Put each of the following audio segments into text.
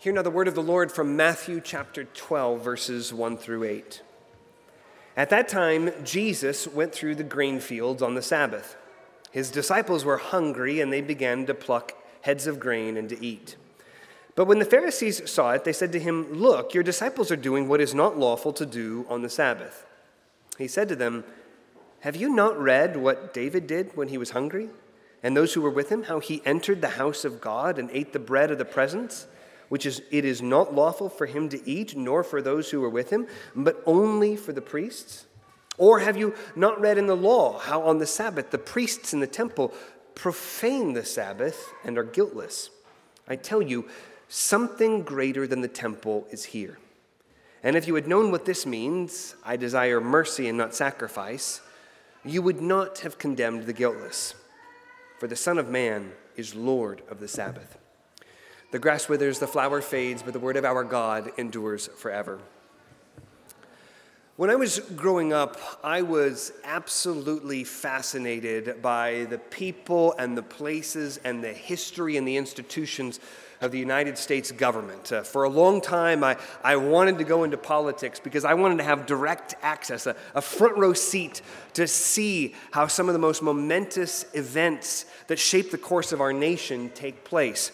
Hear now the word of the Lord from Matthew chapter 12, verses 1 through 8. At that time, Jesus went through the grain fields on the Sabbath. His disciples were hungry, and they began to pluck heads of grain and to eat. But when the Pharisees saw it, they said to him, Look, your disciples are doing what is not lawful to do on the Sabbath. He said to them, Have you not read what David did when he was hungry? And those who were with him, how he entered the house of God and ate the bread of the presence? Which is it is not lawful for him to eat, nor for those who are with him, but only for the priests? Or have you not read in the law how on the Sabbath the priests in the temple profane the Sabbath and are guiltless? I tell you, something greater than the temple is here. And if you had known what this means, I desire mercy and not sacrifice, you would not have condemned the guiltless. For the Son of Man is Lord of the Sabbath. The grass withers, the flower fades, but the word of our God endures forever. When I was growing up, I was absolutely fascinated by the people and the places and the history and the institutions of the United States government. Uh, for a long time, I, I wanted to go into politics because I wanted to have direct access, a, a front row seat to see how some of the most momentous events that shape the course of our nation take place.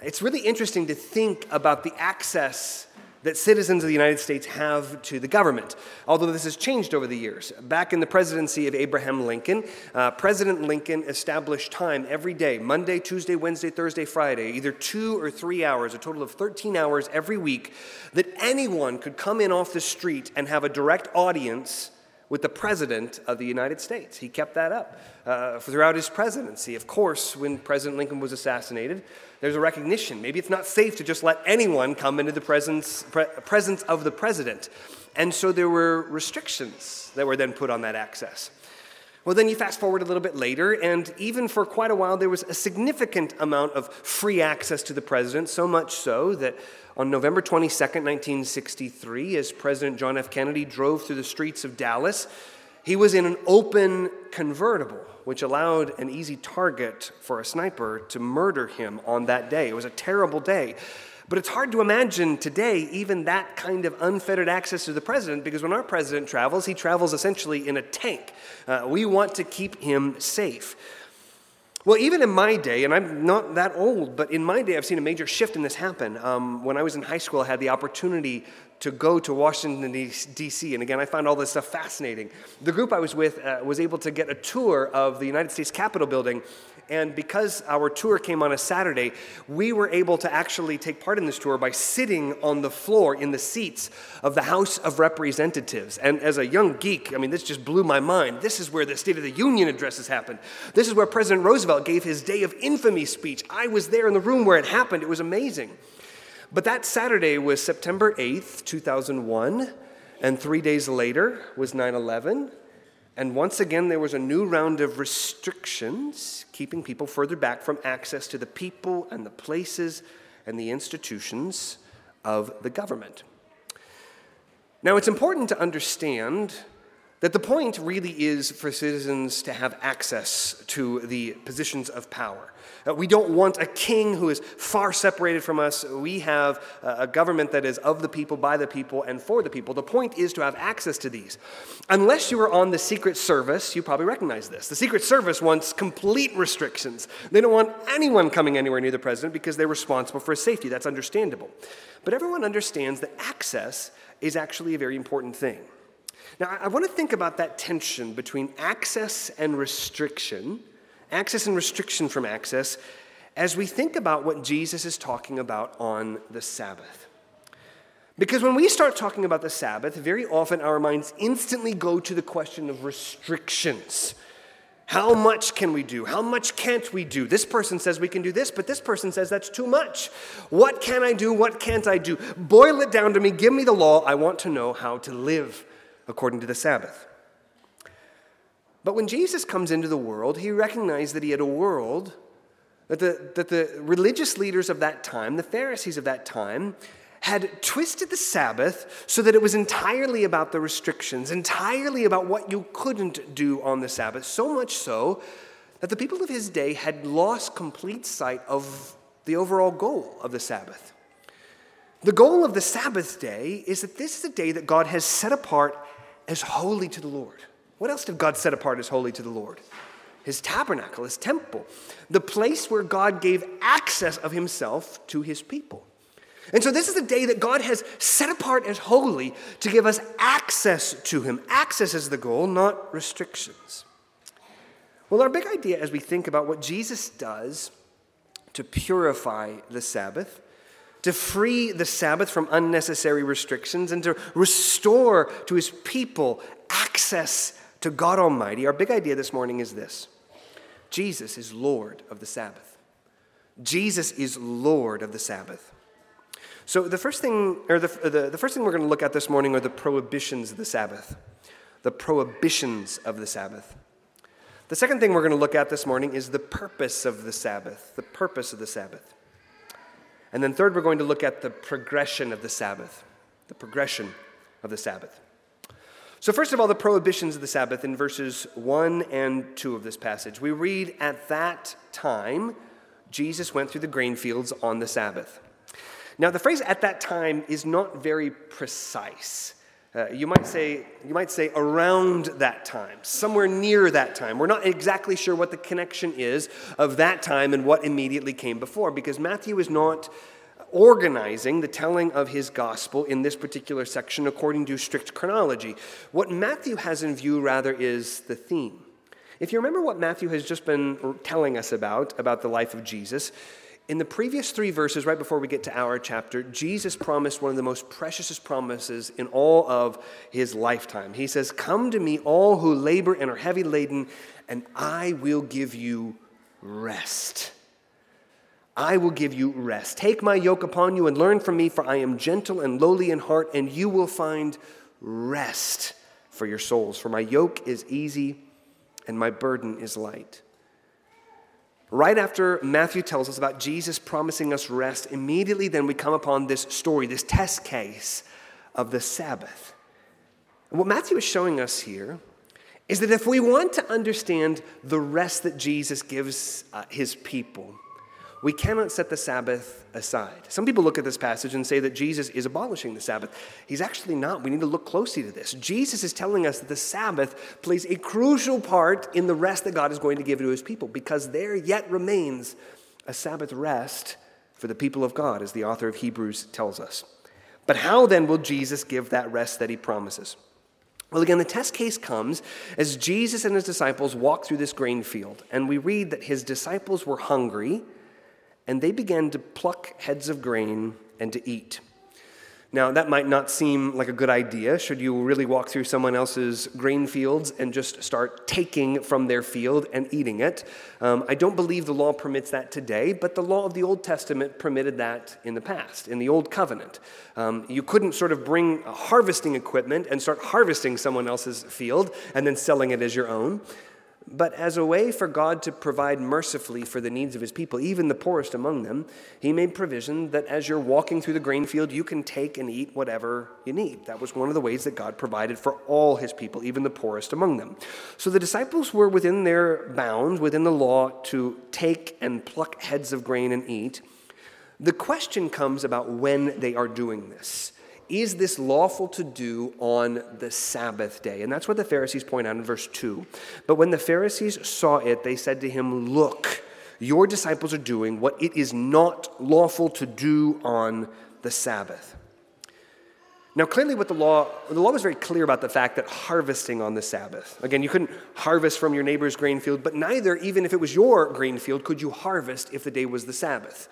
It's really interesting to think about the access that citizens of the United States have to the government, although this has changed over the years. Back in the presidency of Abraham Lincoln, uh, President Lincoln established time every day Monday, Tuesday, Wednesday, Thursday, Friday, either two or three hours, a total of 13 hours every week, that anyone could come in off the street and have a direct audience with the President of the United States. He kept that up uh, throughout his presidency. Of course, when President Lincoln was assassinated, there's a recognition. Maybe it's not safe to just let anyone come into the presence, pre- presence of the President. And so there were restrictions that were then put on that access. Well, then you fast forward a little bit later, and even for quite a while, there was a significant amount of free access to the president, so much so that on November 22nd, 1963, as President John F. Kennedy drove through the streets of Dallas, he was in an open convertible, which allowed an easy target for a sniper to murder him on that day. It was a terrible day. But it's hard to imagine today even that kind of unfettered access to the president because when our president travels, he travels essentially in a tank. Uh, we want to keep him safe. Well, even in my day, and I'm not that old, but in my day, I've seen a major shift in this happen. Um, when I was in high school, I had the opportunity to go to Washington, D.C., and again, I found all this stuff fascinating. The group I was with uh, was able to get a tour of the United States Capitol building, and because our tour came on a Saturday, we were able to actually take part in this tour by sitting on the floor in the seats of the House of Representatives. And as a young geek, I mean, this just blew my mind. This is where the State of the Union addresses happened. This is where President Roosevelt gave his Day of Infamy speech. I was there in the room where it happened. It was amazing. But that Saturday was September 8th, 2001, and three days later was 9 11. And once again, there was a new round of restrictions, keeping people further back from access to the people and the places and the institutions of the government. Now, it's important to understand that the point really is for citizens to have access to the positions of power. Uh, we don't want a king who is far separated from us. We have a government that is of the people, by the people, and for the people. The point is to have access to these. Unless you are on the Secret Service, you probably recognize this. The Secret Service wants complete restrictions. They don't want anyone coming anywhere near the president because they're responsible for his safety. That's understandable. But everyone understands that access is actually a very important thing. Now, I want to think about that tension between access and restriction access and restriction from access, as we think about what Jesus is talking about on the Sabbath. Because when we start talking about the Sabbath, very often our minds instantly go to the question of restrictions. How much can we do? How much can't we do? This person says we can do this, but this person says that's too much. What can I do? What can't I do? Boil it down to me. Give me the law. I want to know how to live according to the Sabbath. But when Jesus comes into the world, he recognized that he had a world, that the, that the religious leaders of that time, the Pharisees of that time, had twisted the Sabbath so that it was entirely about the restrictions, entirely about what you couldn't do on the Sabbath, so much so that the people of his day had lost complete sight of the overall goal of the Sabbath. The goal of the Sabbath day is that this is a day that God has set apart as holy to the Lord. What else did God set apart as holy to the Lord? His tabernacle, his temple, the place where God gave access of himself to his people. And so, this is the day that God has set apart as holy to give us access to him. Access is the goal, not restrictions. Well, our big idea as we think about what Jesus does to purify the Sabbath to free the Sabbath from unnecessary restrictions and to restore to his people access to God Almighty, our big idea this morning is this Jesus is Lord of the Sabbath. Jesus is Lord of the Sabbath. So the first thing, or the, the, the first thing we're going to look at this morning are the prohibitions of the Sabbath. The prohibitions of the Sabbath. The second thing we're going to look at this morning is the purpose of the Sabbath. The purpose of the Sabbath. And then, third, we're going to look at the progression of the Sabbath. The progression of the Sabbath. So, first of all, the prohibitions of the Sabbath in verses 1 and 2 of this passage. We read, At that time, Jesus went through the grain fields on the Sabbath. Now, the phrase at that time is not very precise. Uh, you might say you might say around that time somewhere near that time we're not exactly sure what the connection is of that time and what immediately came before because matthew is not organizing the telling of his gospel in this particular section according to strict chronology what matthew has in view rather is the theme if you remember what matthew has just been telling us about about the life of jesus in the previous three verses, right before we get to our chapter, Jesus promised one of the most precious promises in all of his lifetime. He says, Come to me, all who labor and are heavy laden, and I will give you rest. I will give you rest. Take my yoke upon you and learn from me, for I am gentle and lowly in heart, and you will find rest for your souls. For my yoke is easy and my burden is light. Right after Matthew tells us about Jesus promising us rest, immediately then we come upon this story, this test case of the Sabbath. What Matthew is showing us here is that if we want to understand the rest that Jesus gives uh, his people, we cannot set the Sabbath aside. Some people look at this passage and say that Jesus is abolishing the Sabbath. He's actually not. We need to look closely to this. Jesus is telling us that the Sabbath plays a crucial part in the rest that God is going to give to his people because there yet remains a Sabbath rest for the people of God, as the author of Hebrews tells us. But how then will Jesus give that rest that he promises? Well, again, the test case comes as Jesus and his disciples walk through this grain field, and we read that his disciples were hungry and they began to pluck heads of grain and to eat. Now, that might not seem like a good idea should you really walk through someone else's grain fields and just start taking from their field and eating it. Um, I don't believe the law permits that today, but the law of the Old Testament permitted that in the past, in the Old Covenant. Um, you couldn't sort of bring harvesting equipment and start harvesting someone else's field and then selling it as your own but as a way for God to provide mercifully for the needs of his people, even the poorest among them, he made provision that as you're walking through the grain field, you can take and eat whatever you need. That was one of the ways that God provided for all his people, even the poorest among them. So the disciples were within their bounds, within the law, to take and pluck heads of grain and eat. The question comes about when they are doing this is this lawful to do on the Sabbath day? And that's what the Pharisees point out in verse 2. But when the Pharisees saw it, they said to him, Look, your disciples are doing what it is not lawful to do on the Sabbath. Now, clearly, what the law, the law was very clear about the fact that harvesting on the Sabbath. Again, you couldn't harvest from your neighbor's grain field, but neither, even if it was your grain field, could you harvest if the day was the Sabbath.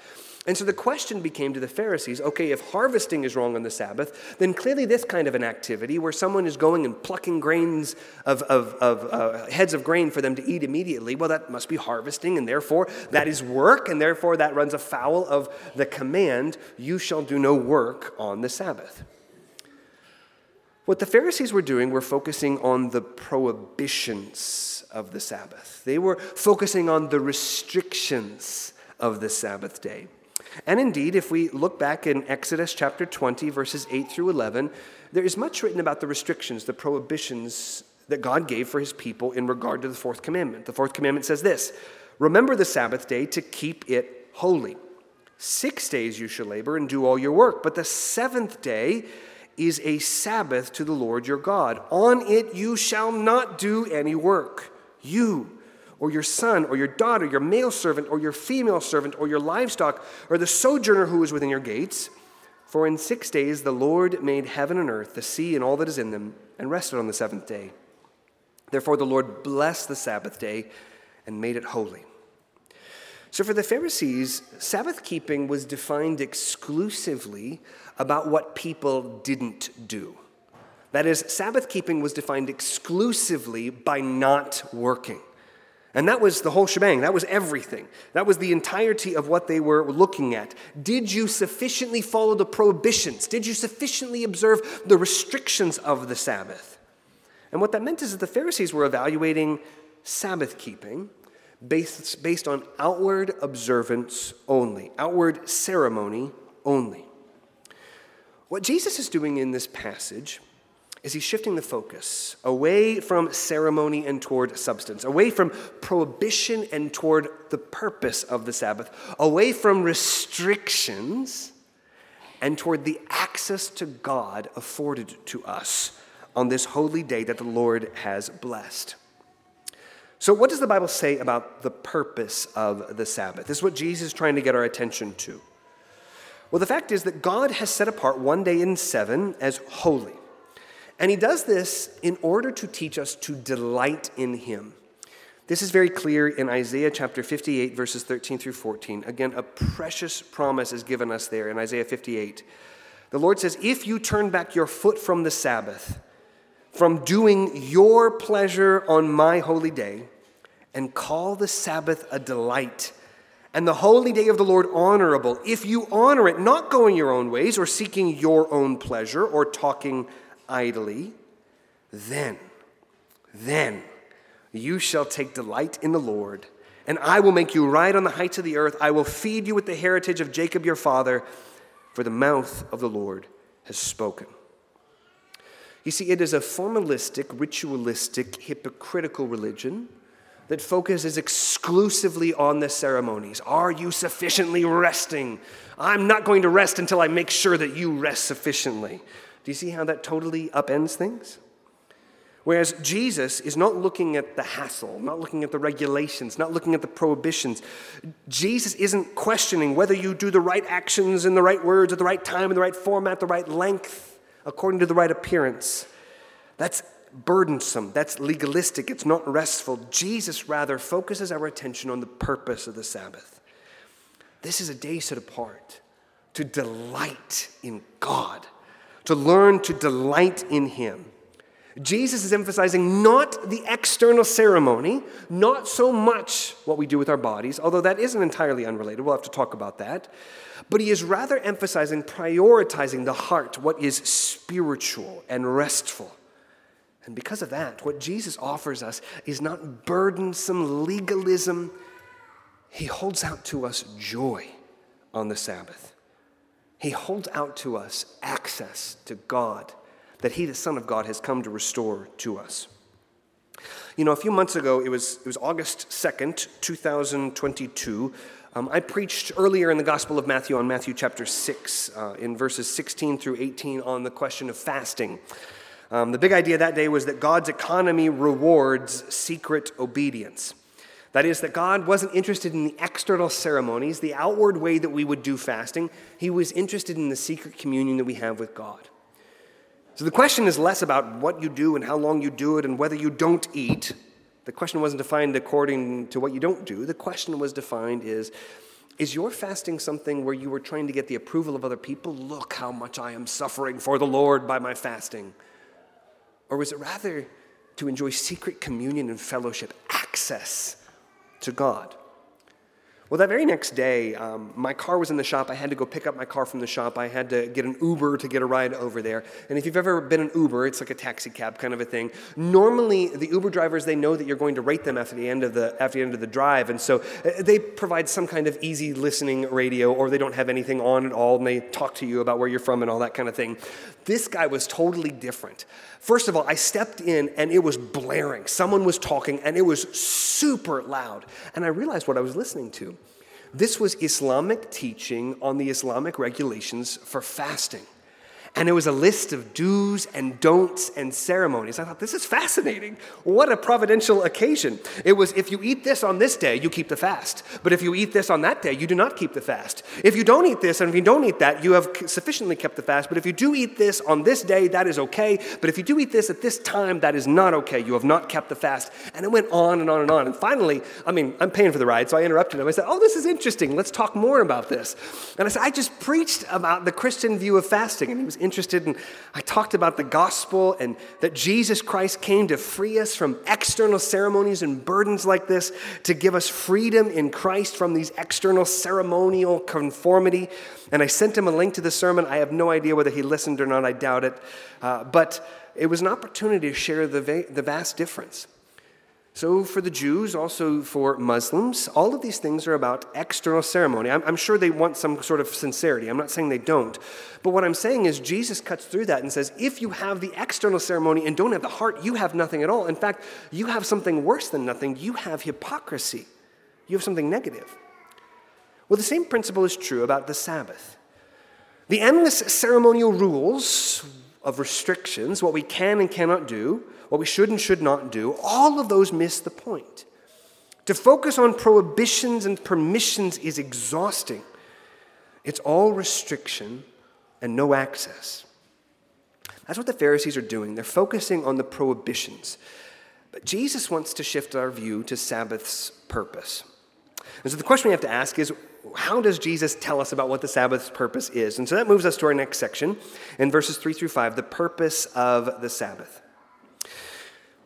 And so the question became to the Pharisees okay, if harvesting is wrong on the Sabbath, then clearly this kind of an activity where someone is going and plucking grains of, of, of uh, heads of grain for them to eat immediately, well, that must be harvesting, and therefore that is work, and therefore that runs afoul of the command, you shall do no work on the Sabbath. What the Pharisees were doing were focusing on the prohibitions of the Sabbath. They were focusing on the restrictions of the Sabbath day. And indeed, if we look back in Exodus chapter 20, verses 8 through 11, there is much written about the restrictions, the prohibitions that God gave for his people in regard to the fourth commandment. The fourth commandment says this Remember the Sabbath day to keep it holy. Six days you shall labor and do all your work, but the seventh day is a Sabbath to the Lord your God. On it you shall not do any work. You, or your son, or your daughter, your male servant, or your female servant, or your livestock, or the sojourner who is within your gates. For in six days the Lord made heaven and earth, the sea and all that is in them, and rested on the seventh day. Therefore the Lord blessed the Sabbath day and made it holy. So for the Pharisees, Sabbath keeping was defined exclusively about what people didn't do. That is, Sabbath keeping was defined exclusively by not working. And that was the whole shebang. That was everything. That was the entirety of what they were looking at. Did you sufficiently follow the prohibitions? Did you sufficiently observe the restrictions of the Sabbath? And what that meant is that the Pharisees were evaluating Sabbath keeping based, based on outward observance only, outward ceremony only. What Jesus is doing in this passage is he's shifting the focus away from ceremony and toward substance, away from prohibition and toward the purpose of the Sabbath, away from restrictions and toward the access to God afforded to us on this holy day that the Lord has blessed. So, what does the Bible say about the purpose of the Sabbath? This is what Jesus is trying to get our attention to. Well, the fact is that God has set apart one day in seven as holy. And he does this in order to teach us to delight in him. This is very clear in Isaiah chapter 58, verses 13 through 14. Again, a precious promise is given us there in Isaiah 58. The Lord says, If you turn back your foot from the Sabbath, from doing your pleasure on my holy day, and call the Sabbath a delight, and the holy day of the Lord honorable, if you honor it, not going your own ways or seeking your own pleasure or talking idly, then, then you shall take delight in the Lord, and I will make you ride on the heights of the earth. I will feed you with the heritage of Jacob your father, for the mouth of the Lord has spoken. You see, it is a formalistic, ritualistic, hypocritical religion that focuses exclusively on the ceremonies. Are you sufficiently resting? I'm not going to rest until I make sure that you rest sufficiently. Do you see how that totally upends things? Whereas Jesus is not looking at the hassle, not looking at the regulations, not looking at the prohibitions. Jesus isn't questioning whether you do the right actions in the right words at the right time, in the right format, the right length, according to the right appearance. That's burdensome, that's legalistic, it's not restful. Jesus rather focuses our attention on the purpose of the Sabbath. This is a day set apart to delight in God, to learn to delight in Him. Jesus is emphasizing not the external ceremony, not so much what we do with our bodies, although that isn't entirely unrelated. We'll have to talk about that. But he is rather emphasizing prioritizing the heart, what is spiritual and restful. And because of that, what Jesus offers us is not burdensome legalism. He holds out to us joy on the Sabbath. He holds out to us access to God that He, the Son of God, has come to restore to us. You know, a few months ago, it was, it was August 2nd, 2022. Um, I preached earlier in the Gospel of Matthew on Matthew chapter 6, uh, in verses 16 through 18, on the question of fasting. Um, the big idea that day was that God's economy rewards secret obedience. That is, that God wasn't interested in the external ceremonies, the outward way that we would do fasting. He was interested in the secret communion that we have with God. So the question is less about what you do and how long you do it and whether you don't eat. The question wasn't defined according to what you don't do. The question was defined is is your fasting something where you were trying to get the approval of other people? Look how much I am suffering for the Lord by my fasting. Or was it rather to enjoy secret communion and fellowship, access to God? Well, that very next day, um, my car was in the shop. I had to go pick up my car from the shop. I had to get an Uber to get a ride over there. And if you've ever been an Uber, it's like a taxi cab kind of a thing. Normally, the Uber drivers they know that you're going to rate them after the end of the after the end of the drive, and so uh, they provide some kind of easy listening radio, or they don't have anything on at all, and they talk to you about where you're from and all that kind of thing. This guy was totally different. First of all, I stepped in and it was blaring. Someone was talking and it was super loud. And I realized what I was listening to. This was Islamic teaching on the Islamic regulations for fasting and it was a list of do's and don'ts and ceremonies. I thought, this is fascinating. What a providential occasion. It was if you eat this on this day, you keep the fast. But if you eat this on that day, you do not keep the fast. If you don't eat this and if you don't eat that, you have sufficiently kept the fast. But if you do eat this on this day, that is okay. But if you do eat this at this time, that is not okay. You have not kept the fast. And it went on and on and on. And finally, I mean, I'm paying for the ride, so I interrupted him. I said, Oh, this is interesting. Let's talk more about this. And I said, I just preached about the Christian view of fasting. And he was interested. And I talked about the gospel and that Jesus Christ came to free us from external ceremonies and burdens like this, to give us freedom in Christ from these external ceremonial conformity. And I sent him a link to the sermon. I have no idea whether he listened or not, I doubt it. Uh, but it was an opportunity to share the, va- the vast difference. So, for the Jews, also for Muslims, all of these things are about external ceremony. I'm, I'm, sure they want some sort of sincerity. I'm not saying they don't. But what I'm saying is, Jesus cuts through that and says, if you have the external ceremony and don't have the heart, you have nothing at all. In fact, you have something worse than nothing. You have hypocrisy, you have something negative. Well, the same principle is true about the Sabbath. The endless ceremonial rules of restrictions, what we can and cannot do, what we should and should not do, all of those miss the point. To focus on prohibitions and permissions is exhausting. It's all restriction and no access. That's what the Pharisees are doing. They're focusing on the prohibitions. But Jesus wants to shift our view to Sabbath's purpose. And so the question we have to ask is how does Jesus tell us about what the Sabbath's purpose is? And so that moves us to our next section in verses 3 through 5 the purpose of the Sabbath.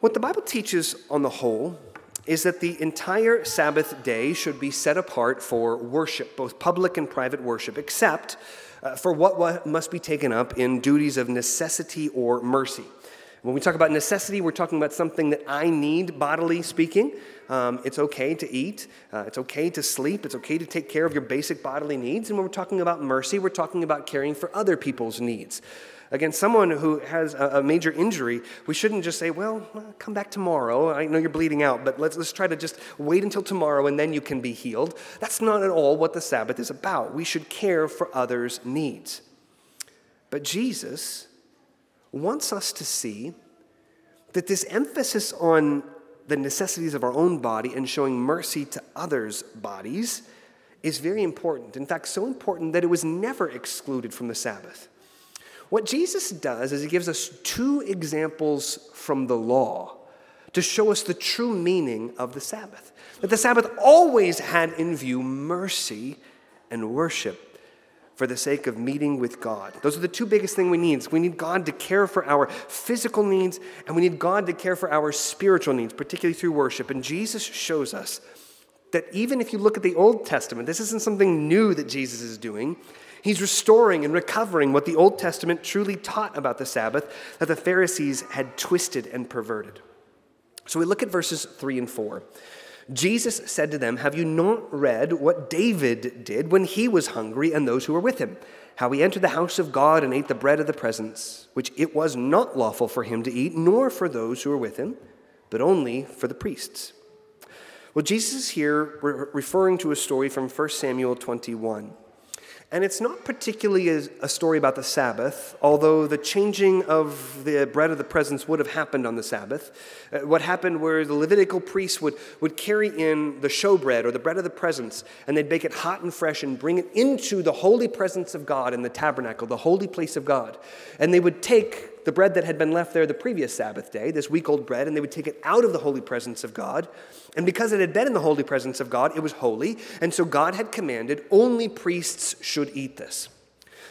What the Bible teaches on the whole is that the entire Sabbath day should be set apart for worship, both public and private worship, except uh, for what must be taken up in duties of necessity or mercy. When we talk about necessity, we're talking about something that I need, bodily speaking. Um, it's okay to eat, uh, it's okay to sleep, it's okay to take care of your basic bodily needs. And when we're talking about mercy, we're talking about caring for other people's needs. Again, someone who has a, major injury, we shouldn't just say, well, uh, come back tomorrow. I know you're bleeding out, but let's, let's try to just wait until tomorrow and then you can be healed. That's not at all what the Sabbath is about. We should care for others' needs. But Jesus wants us to see that this emphasis on the necessities of our own body and showing mercy to others' bodies is very important. In fact, so important that it was never excluded from the Sabbath. What Jesus does is he gives us two examples from the law to show us the true meaning of the Sabbath. That the Sabbath always had in view mercy and worship for the sake of meeting with God. Those are the two biggest things we need. We need God to care for our physical needs, and we need God to care for our spiritual needs, particularly through worship. And Jesus shows us that even if you look at the Old Testament, this isn't something new that Jesus is doing. He's restoring and recovering what the Old Testament truly taught about the Sabbath that the Pharisees had twisted and perverted. So we look at verses 3 and 4. Jesus said to them, Have you not read what David did when he was hungry and those who were with him? How he entered the house of God and ate the bread of the presence, which it was not lawful for him to eat, nor for those who were with him, but only for the priests. Well, Jesus is here referring to a story from 1 Samuel 21. And it's not particularly a, story about the Sabbath, although the changing of the bread of the presence would have happened on the Sabbath. Uh, what happened where the Levitical priests would, would carry in the showbread or the bread of the presence, and they'd bake it hot and fresh and bring it into the holy presence of God in the tabernacle, the holy place of God. And they would take the bread that had been left there the previous Sabbath day, this week old bread, and they would take it out of the holy presence of God. And because it had been in the holy presence of God, it was holy. And so God had commanded only priests should eat this.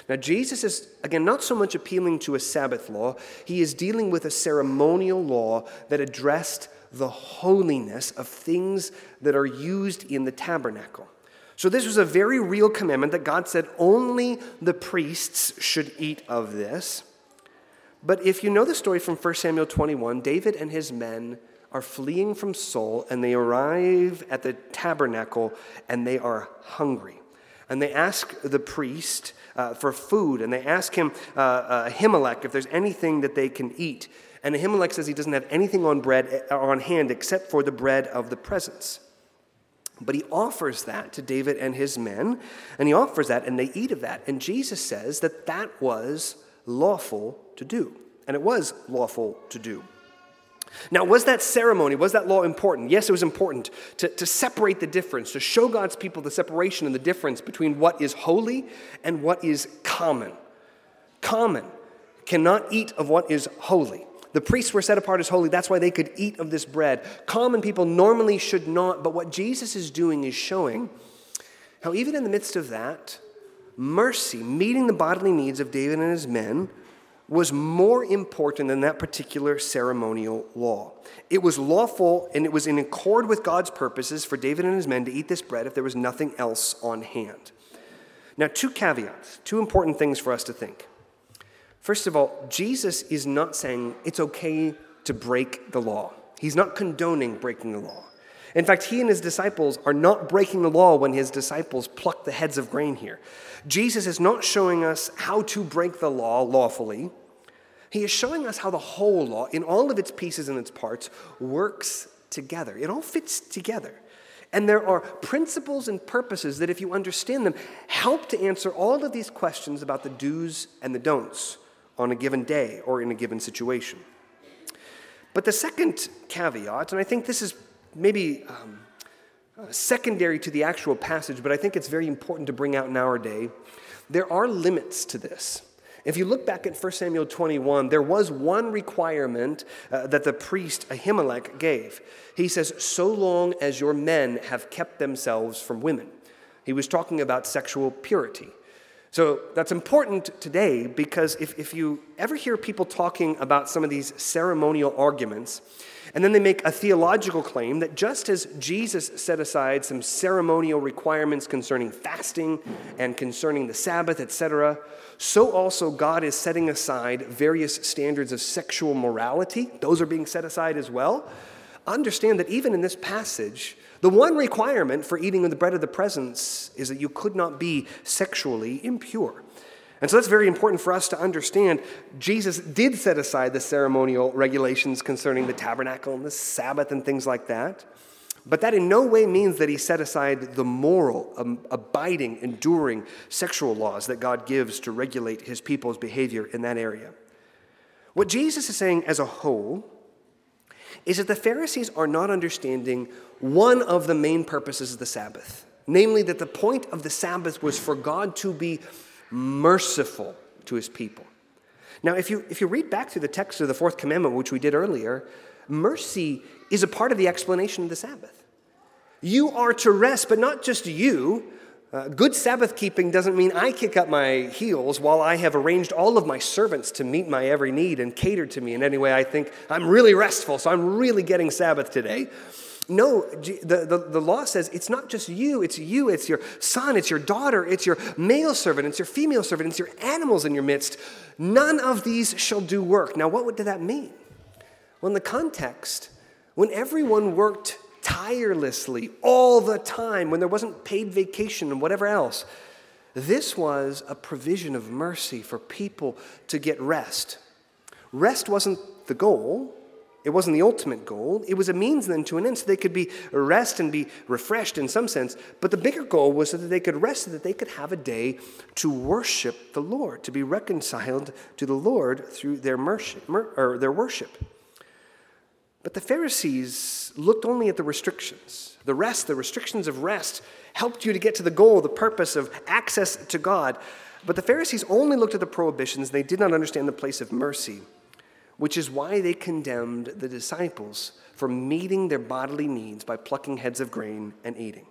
Now, Jesus is, again, not so much appealing to a Sabbath law, he is dealing with a ceremonial law that addressed the holiness of things that are used in the tabernacle. So, this was a very real commandment that God said only the priests should eat of this. But if you know the story from 1 Samuel 21, David and his men are fleeing from Saul and they arrive at the tabernacle and they are hungry. And they ask the priest uh, for food and they ask him, uh, uh, Ahimelech, if there's anything that they can eat. And Ahimelech says he doesn't have anything on bread uh, on hand except for the bread of the presence. But he offers that to David and his men, and he offers that, and they eat of that. And Jesus says that that was lawful to do. And it was lawful to do. Now, was that ceremony, was that law important? Yes, it was important to, to separate the difference, to show God's people the separation and the difference between what is holy and what is common. Common cannot eat of what is holy. The priests were set apart as holy. That's why they could eat of this bread. Common people normally should not. But what Jesus is doing is showing how, even in the midst of that, mercy, meeting the bodily needs of David and his men, was more important than that particular ceremonial law. It was lawful and it was in accord with God's purposes for David and his men to eat this bread if there was nothing else on hand. Now, two caveats, two important things for us to think. First of all, Jesus is not saying it's okay to break the law. He's not condoning breaking the law. In fact, he and his disciples are not breaking the law when his disciples pluck the heads of grain here. Jesus is not showing us how to break the law lawfully. He is showing us how the whole law, in all of its pieces and its parts, works together. It all fits together. And there are principles and purposes that, if you understand them, help to answer all of these questions about the do's and the don'ts on a given day or in a given situation. But the second caveat, and I think this is maybe um, secondary to the actual passage, but I think it's very important to bring out in our day, there are limits to this. If you look back at 1 Samuel 21, there was one requirement uh, that the priest Ahimelech gave. He says, So long as your men have kept themselves from women. He was talking about sexual purity. So that's important today because if, if you ever hear people talking about some of these ceremonial arguments, and then they make a theological claim that just as Jesus set aside some ceremonial requirements concerning fasting and concerning the Sabbath, etc., so also God is setting aside various standards of sexual morality. Those are being set aside as well. Understand that even in this passage, the one requirement for eating of the bread of the presence is that you could not be sexually impure. And so that's very important for us to understand. Jesus did set aside the ceremonial regulations concerning the tabernacle and the Sabbath and things like that. But that in no way means that he set aside the moral, um, abiding, enduring sexual laws that God gives to regulate his people's behavior in that area. What Jesus is saying as a whole is that the Pharisees are not understanding one of the main purposes of the Sabbath, namely that the point of the Sabbath was for God to be merciful to his people. Now, if you, if you read back through the text of the fourth commandment, which we did earlier, mercy is a part of the explanation of the Sabbath. You are to rest, but not just you. Uh, good Sabbath keeping doesn't mean I kick up my heels while I have arranged all of my servants to meet my every need and cater to me in any way I think I'm really restful, so I'm really getting Sabbath today. No, the, the, the law says it's not just you, it's you, it's your son, it's your daughter, it's your male servant, it's your female servant, it's your animals in your midst. None of these shall do work. Now, what did that mean? Well, in the context, when everyone worked tirelessly all the time, when there wasn't paid vacation and whatever else, this was a provision of mercy for people to get rest. Rest wasn't the goal, it wasn't the ultimate goal. It was a means then to an end so they could be rest and be refreshed in some sense. But the bigger goal was so that they could rest, so that they could have a day to worship the Lord, to be reconciled to the Lord through their, mercy, or their worship. But the Pharisees looked only at the restrictions. The rest, the restrictions of rest, helped you to get to the goal, the purpose of access to God. But the Pharisees only looked at the prohibitions. They did not understand the place of mercy which is why they condemned the disciples for meeting their bodily needs by plucking heads of grain and eating.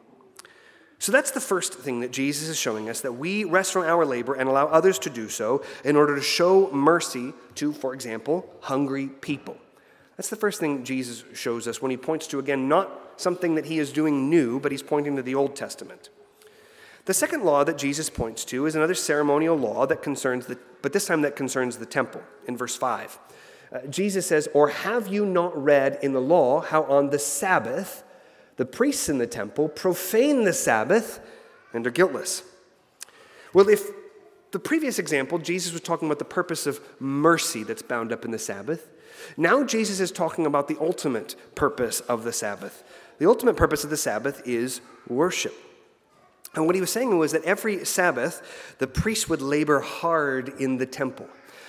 So that's the first thing that Jesus is showing us that we rest from our labor and allow others to do so in order to show mercy to, for example, hungry people. That's the first thing Jesus shows us when he points to, again, not something that he is doing new, but he's pointing to the Old Testament. The second law that Jesus points to is another ceremonial law that concerns the, but this time that concerns the temple in verse 5. Uh, Jesus says, Or have you not read in the law how on the Sabbath the priests in the temple profane the Sabbath and are guiltless? Well, if the previous example, Jesus was talking about the purpose of mercy that's bound up in the Sabbath. Now, Jesus is talking about the ultimate purpose of the Sabbath The ultimate purpose of the Sabbath is worship. And what he was saying was that every Sabbath, the priest would labor hard in the temple.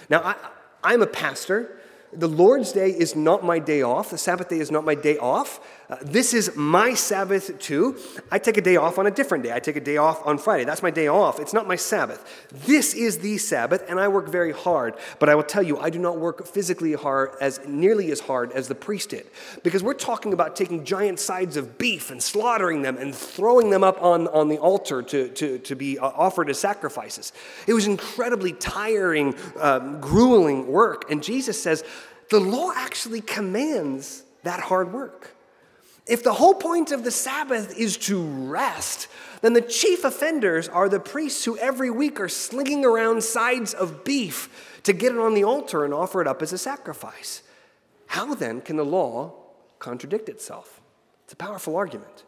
Now, I, I'm a pastor. The Lord's day is not my day off. The Sabbath day is not my day off. Uh, this is my Sabbath too. I take a day off on a different day. I take a day off on Friday. That's my day off. It's not my Sabbath. This is the Sabbath, and I work very hard. But I will tell you, I do not work physically hard as nearly as hard as the priest did. Because we're talking about taking giant sides of beef and slaughtering them and throwing them up on, on the altar to, to, to be uh, offered as sacrifices. It was incredibly tiring, um, grueling work. And Jesus says, the law actually commands that hard work. If the whole point of the Sabbath is to rest, then the chief offenders are the priests who every week are slinging around sides of beef to get it on the altar and offer it up as a sacrifice. How then can the law contradict itself? It's a powerful argument.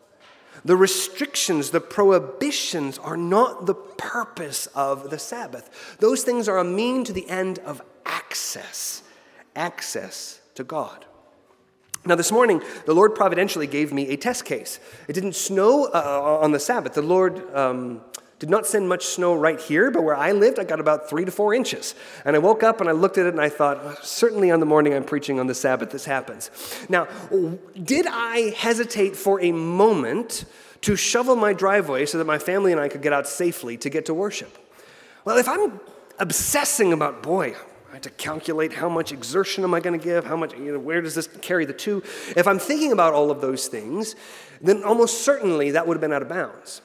The restrictions, the prohibitions are not the purpose of the Sabbath. Those things are a mean to the end of access, access to God. Now, this morning, the Lord providentially gave me a test case. It didn't snow uh, on the Sabbath. The Lord um, did not send much snow right here, but where I lived, I got about three to four inches. And I woke up and I looked at it and I thought, certainly on the morning I'm preaching on the Sabbath, this happens. Now, did I hesitate for a moment to shovel my driveway so that my family and I could get out safely to get to worship? Well, if I'm obsessing about, boy, I have to calculate how much exertion am I going to give, how much, you know, where does this carry the two? If I'm thinking about all of those things, then almost certainly that would have been out of bounds.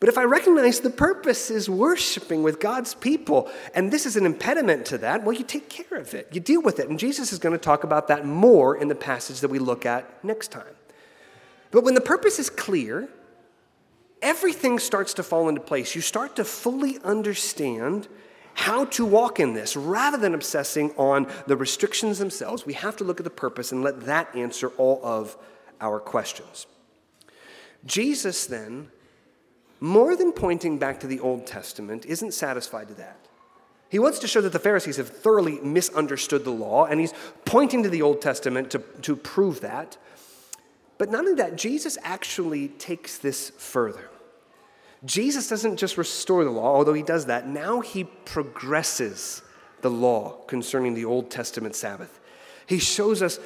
But if I recognize the purpose is worshiping with God's people, and this is an impediment to that, well, you take care of it. You deal with it. And Jesus is going to talk about that more in the passage that we look at next time. But when the purpose is clear, everything starts to fall into place. You start to fully understand how to walk in this rather than obsessing on the restrictions themselves. We have to look at the purpose and let that answer all of our questions. Jesus, then, more than pointing back to the Old Testament, isn't satisfied to that. He wants to show that the Pharisees have thoroughly misunderstood the law, and he's pointing to the Old Testament to, to prove that. But not only that, Jesus actually takes this further. Jesus doesn't just restore the law, although he does that. Now he progresses the law concerning the Old Testament Sabbath. He shows us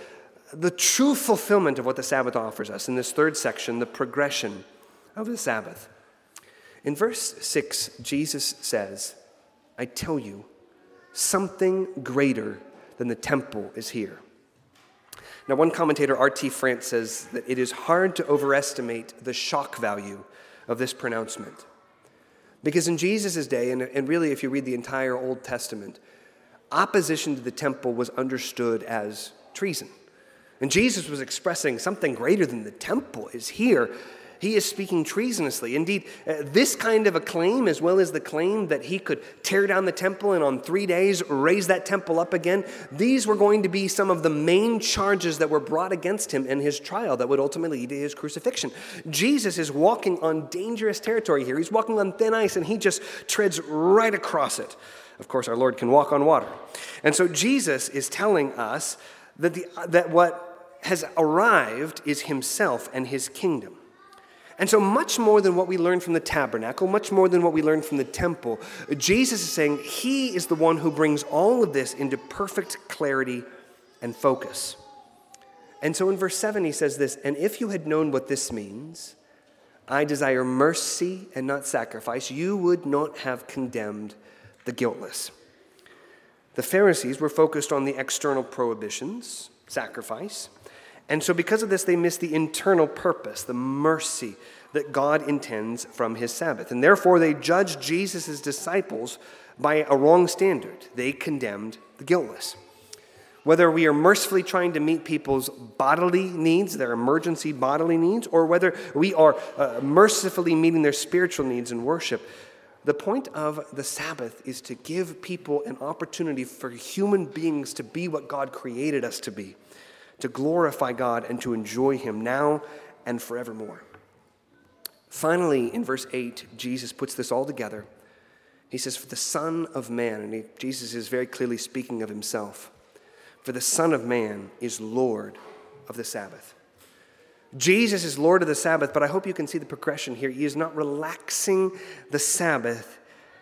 the true fulfillment of what the Sabbath offers us in this third section, the progression of the Sabbath. In verse 6, Jesus says, I tell you, something greater than the temple is here. Now, one commentator, R.T. France, says that it is hard to overestimate the shock value of this pronouncement. Because in Jesus' day, and, and really if you read the entire Old Testament, opposition to the temple was understood as treason. And Jesus was expressing something greater than the temple is here he is speaking treasonously. Indeed, uh, this kind of a claim, as well as the claim that he could tear down the temple and on three days raise that temple up again, these were going to be some of the main charges that were brought against him in his trial that would ultimately lead to his crucifixion. Jesus is walking on dangerous territory here. He's walking on thin ice and he just treads right across it. Of course, our Lord can walk on water. And so Jesus is telling us that, the, that what has arrived is himself and his kingdom. And so, much more than what we learned from the tabernacle, much more than what we learned from the temple, Jesus is saying he is the one who brings all of this into perfect clarity and focus. And so in verse 7, he says this And if you had known what this means, I desire mercy and not sacrifice, you would not have condemned the guiltless. The Pharisees were focused on the external prohibitions, sacrifice. And so, because of this, they miss the internal purpose, the mercy that God intends from his Sabbath. And therefore, they judged Jesus' disciples by a wrong standard. They condemned the guiltless. Whether we are mercifully trying to meet people's bodily needs, their emergency bodily needs, or whether we are uh, mercifully meeting their spiritual needs in worship, the point of the Sabbath is to give people an opportunity for human beings to be what God created us to be to glorify God and to enjoy Him now and forevermore. Finally, in verse 8, Jesus puts this all together. He says, For the Son of Man, and he, Jesus is very clearly speaking of himself, for the Son of Man is Lord of the Sabbath. Jesus is Lord of the Sabbath, but I hope you can see the progression here. He is not relaxing the Sabbath,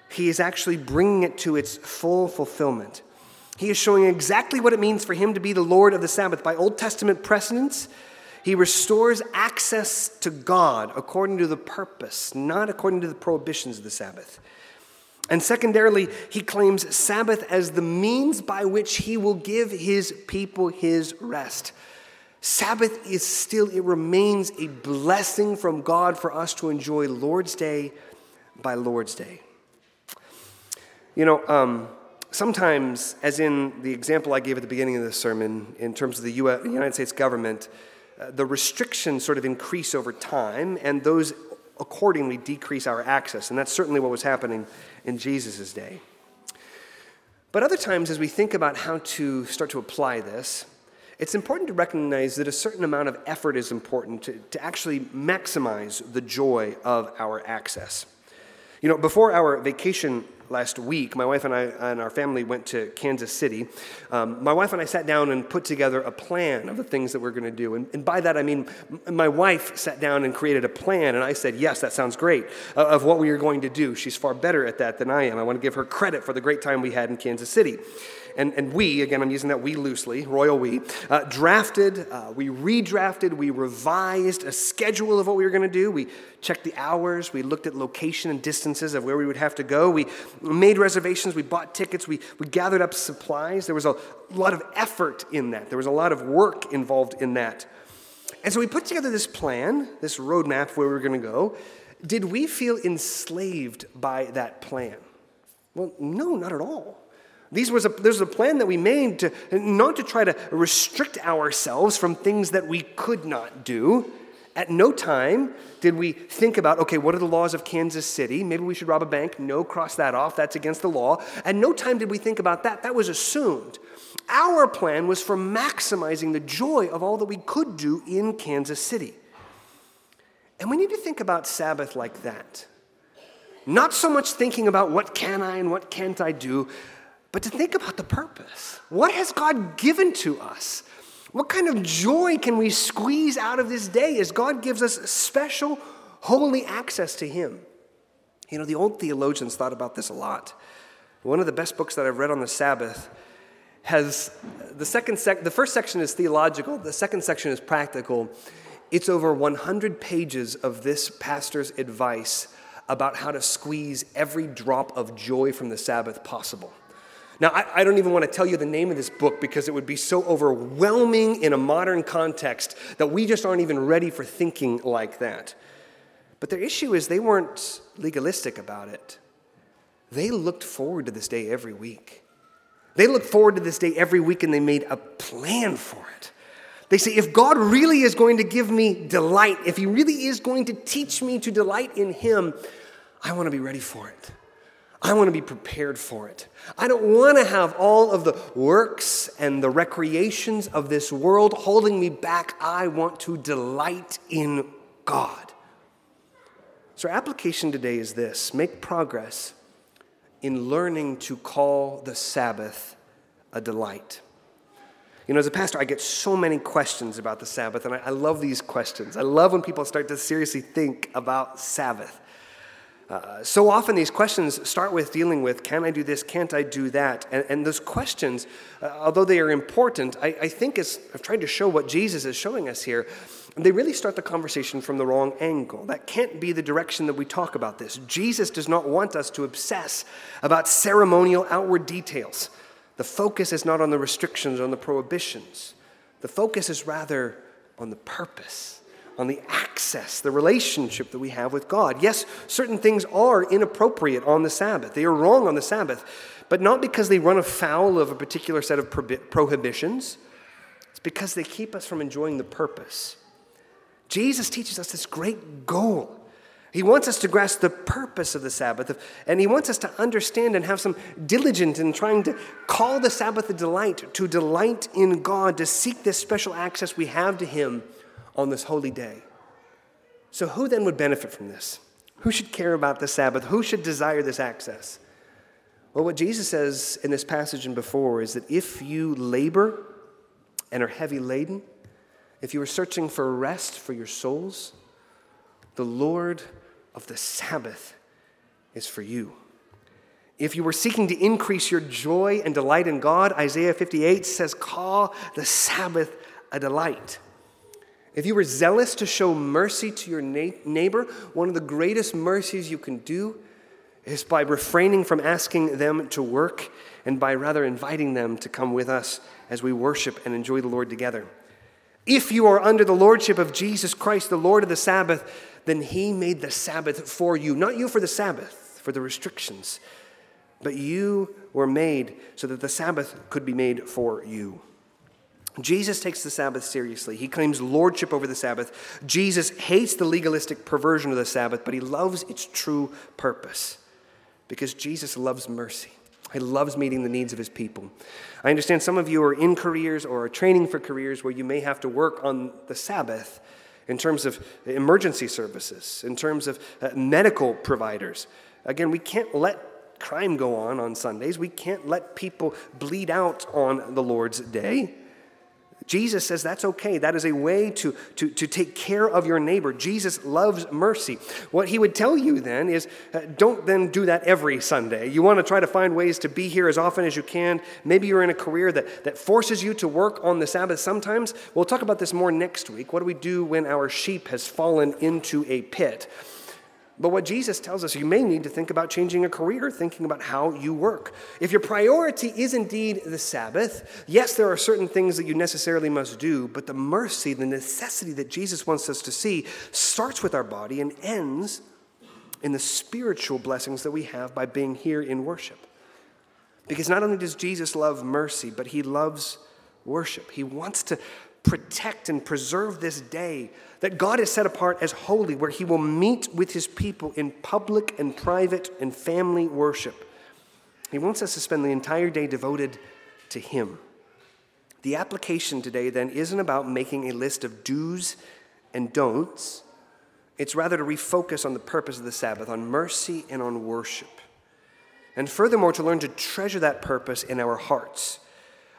he is actually bringing it to its full fulfillment. He is showing exactly what it means for him to be the Lord of the Sabbath. By Old Testament precedents, he restores access to God according to the purpose, not according to the prohibitions of the Sabbath. And secondarily, he claims Sabbath as the means by which he will give his people his rest. Sabbath is still, it remains a blessing from God for us to enjoy Lord's Day by Lord's Day. You know, um, sometimes, as in the example I gave at the beginning of this sermon, in terms of the US, United States government, uh, the restrictions sort of increase over time, and those accordingly decrease our access. And that's certainly what was happening in Jesus' day. But other times, as we think about how to start to apply this, it's important to recognize that a certain amount of effort is important to, to actually maximize the joy of our access. You know, before our vacation last week, my wife and I and our family went to Kansas City. Um, my wife and I sat down and put together a plan of the things that we're going to do. And, and, by that, I mean my wife sat down and created a plan, and I said, Yes, that sounds great, uh, of what we are going to do. She's far better at that than I am. I want to give her credit for the great time we had in Kansas City and, and we, again, I'm using that we loosely, royal we, uh, drafted, uh, we redrafted, we revised a schedule of what we were going to do. We checked the hours, we looked at location and distances of where we would have to go. We made reservations, we bought tickets, we, we gathered up supplies. There was a lot of effort in that, there was a lot of work involved in that. And so we put together this plan, this roadmap where we were going to go. Did we feel enslaved by that plan? Well, no, not at all. These was a, there's a plan that we made to not to try to restrict ourselves from things that we could not do. At no time did we think about, okay, what are the laws of Kansas City? Maybe we should rob a bank. No, cross that off. That's against the law. At no time did we think about that. That was assumed. Our plan was for maximizing the joy of all that we could do in Kansas City. And we need to think about Sabbath like that. Not so much thinking about what can I and what can't I do, but to think about the purpose. What has God given to us? What kind of joy can we squeeze out of this day as God gives us special, holy access to Him? You know, the old theologians thought about this a lot. One of the best books that I've read on the Sabbath has the second sec, the first section is theological, the second section is practical. It's over 100 pages of this pastor's advice about how to squeeze every drop of joy from the Sabbath possible. Now, I, I, don't even want to tell you the name of this book because it would be so overwhelming in a modern context that we just aren't even ready for thinking like that. But their issue is they weren't legalistic about it. They looked forward to this day every week. They looked forward to this day every week and they made a plan for it. They say, if God really is going to give me delight, if He really is going to teach me to delight in Him, I want to be ready for it. I want to be prepared for it. I don't want to have all of the works and the recreations of this world holding me back. I want to delight in God. So, our application today is this make progress in learning to call the Sabbath a delight. You know, as a pastor, I get so many questions about the Sabbath, and I, I love these questions. I love when people start to seriously think about Sabbath. Uh, so often these questions start with dealing with can I do this, can't I do that? And, and those questions, uh, although they are important, I, I think as I've tried to show what Jesus is showing us here, they really start the conversation from the wrong angle. That can't be the direction that we talk about this. Jesus does not want us to obsess about ceremonial outward details. The focus is not on the restrictions, on the prohibitions. The focus is rather on the purpose on the access, the relationship that we have with God. Yes, certain things are inappropriate on the Sabbath, they are wrong on the Sabbath, but not because they run afoul of a particular set of prohibitions, it's because they keep us from enjoying the purpose. Jesus teaches us this great goal. He wants us to grasp the purpose of the Sabbath, and he wants us to understand and have some diligence in trying to call the Sabbath a delight, to delight in God, to seek this special access we have to him on this holy day. So, who then would benefit from this? Who should care about the Sabbath? Who should desire this access? Well, what Jesus says in this passage and before is that if you labor and are heavy laden, if you are searching for rest for your souls, the Lord of the Sabbath is for you. If you were seeking to increase your joy and delight in God, Isaiah 58 says, Call the Sabbath a delight. If you were zealous to show mercy to your neighbor, one of the greatest mercies you can do is by refraining from asking them to work and by rather inviting them to come with us as we worship and enjoy the Lord together. If you are under the lordship of Jesus Christ, the Lord of the Sabbath, then he made the Sabbath for you, not you for the Sabbath, for the restrictions, but you were made so that the Sabbath could be made for you. Jesus takes the Sabbath seriously. He claims lordship over the Sabbath. Jesus hates the legalistic perversion of the Sabbath, but he loves its true purpose because Jesus loves mercy. He loves meeting the needs of his people. I understand some of you are in careers or are training for careers where you may have to work on the Sabbath in terms of emergency services, in terms of uh, medical providers. Again, we can't let crime go on on Sundays. We can't let people bleed out on the Lord's day. Jesus says that's okay. That is a way to, to, to take care of your neighbor. Jesus loves mercy. What he would tell you then is uh, don't then do that every Sunday. You want to try to find ways to be here as often as you can. Maybe you're in a career that, that forces you to work on the Sabbath sometimes. We'll talk about this more next week. What do we do when our sheep has fallen into a pit? But what Jesus tells us, you may need to think about changing a career, thinking about how you work. If your priority is indeed the Sabbath, yes, there are certain things that you necessarily must do, but the mercy, the necessity that Jesus wants us to see starts with our body and ends in the spiritual blessings that we have by being here in worship. Because not only does Jesus love mercy, but he loves worship. He wants to protect and preserve this day that God has set apart as holy, where He will meet with His people in public and private and family worship. He wants us to spend the entire day devoted to Him. The application today then isn't about making a list of do's and don'ts. It's rather to refocus on the purpose of the Sabbath, on mercy and on worship. And furthermore, to learn to treasure that purpose in our hearts.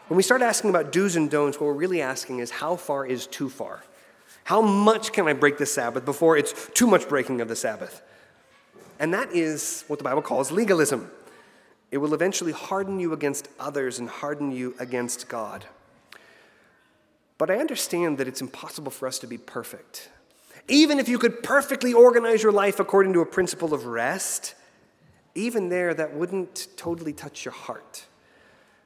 When we start asking about do's and don'ts, what we're really asking is how far is too far? How much can I break the Sabbath before it's too much breaking of the Sabbath? And that is what the Bible calls legalism. It will eventually harden you against others and harden you against God. But I understand that it's impossible for us to be perfect. Even if you could perfectly organize your life according to a principle of rest, even there, that wouldn't totally touch your heart.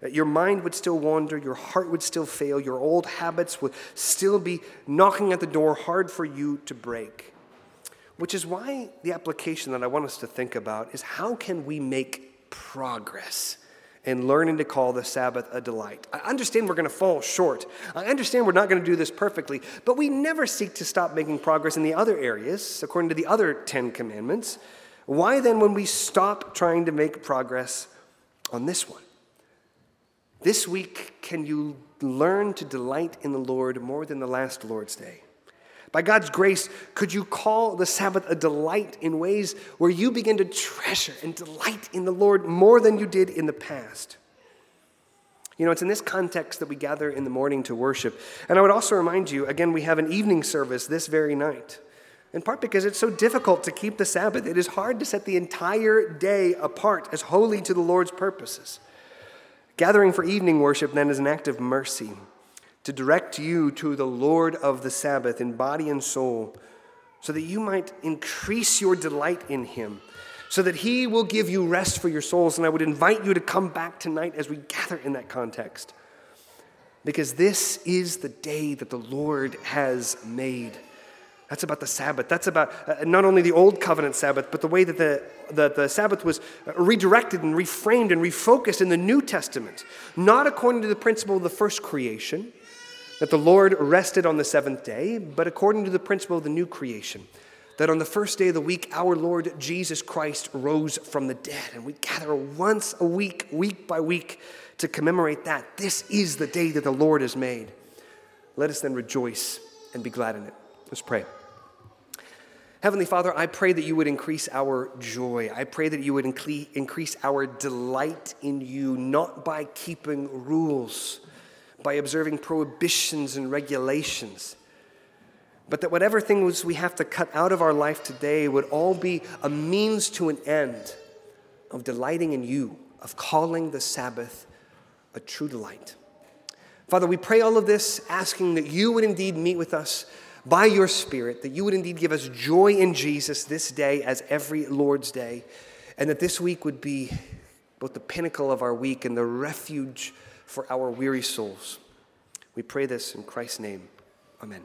Your mind would still wander, your heart would still fail, your old habits would still be knocking at the door, hard for you to break. Which is why the application that I want us to think about is how can we make progress in learning to call the Sabbath a delight? I understand we're going to fall short. I understand we're not going to do this perfectly, but we never seek to stop making progress in the other areas, according to the other Ten Commandments. Why then, when we stop trying to make progress on this one? This week, can you learn to delight in the Lord more than the last Lord's Day? By God's grace, could you call the Sabbath a delight in ways where you begin to treasure and delight in the Lord more than you did in the past? You know, it's in this context that we gather in the morning to worship. And I would also remind you again, we have an evening service this very night. In part because it's so difficult to keep the Sabbath. It is hard to set the entire day apart as holy to the Lord's purposes. Gathering for evening worship then is an act of mercy to direct you to the Lord of the Sabbath in body and soul, so that you might increase your delight in Him, so that He will give you rest for your souls. And I would invite you to come back tonight as we gather in that context, because this is the day that the Lord has made. That's about the Sabbath. That's about uh, not only the Old Covenant Sabbath, but the way that the, the, the Sabbath was redirected and reframed and refocused in the New Testament. Not according to the principle of the first creation, that the Lord rested on the seventh day, but according to the principle of the new creation, that on the first day of the week, our Lord Jesus Christ rose from the dead. And we gather once a week, week by week, to commemorate that. This is the day that the Lord has made. Let us then rejoice and be glad in it. Let's pray. Heavenly Father, I pray that you would increase our joy. I pray that you would increase our delight in you, not by keeping rules, by observing prohibitions and regulations, but that whatever things we have to cut out of our life today would all be a means to an end of delighting in you, of calling the Sabbath a true delight. Father, we pray all of this asking that you would indeed meet with us by your Spirit, that you would indeed give us joy in Jesus this day as every Lord's Day, and that this week would be both the pinnacle of our week and the refuge for our weary souls. We pray this in Christ's name. Amen.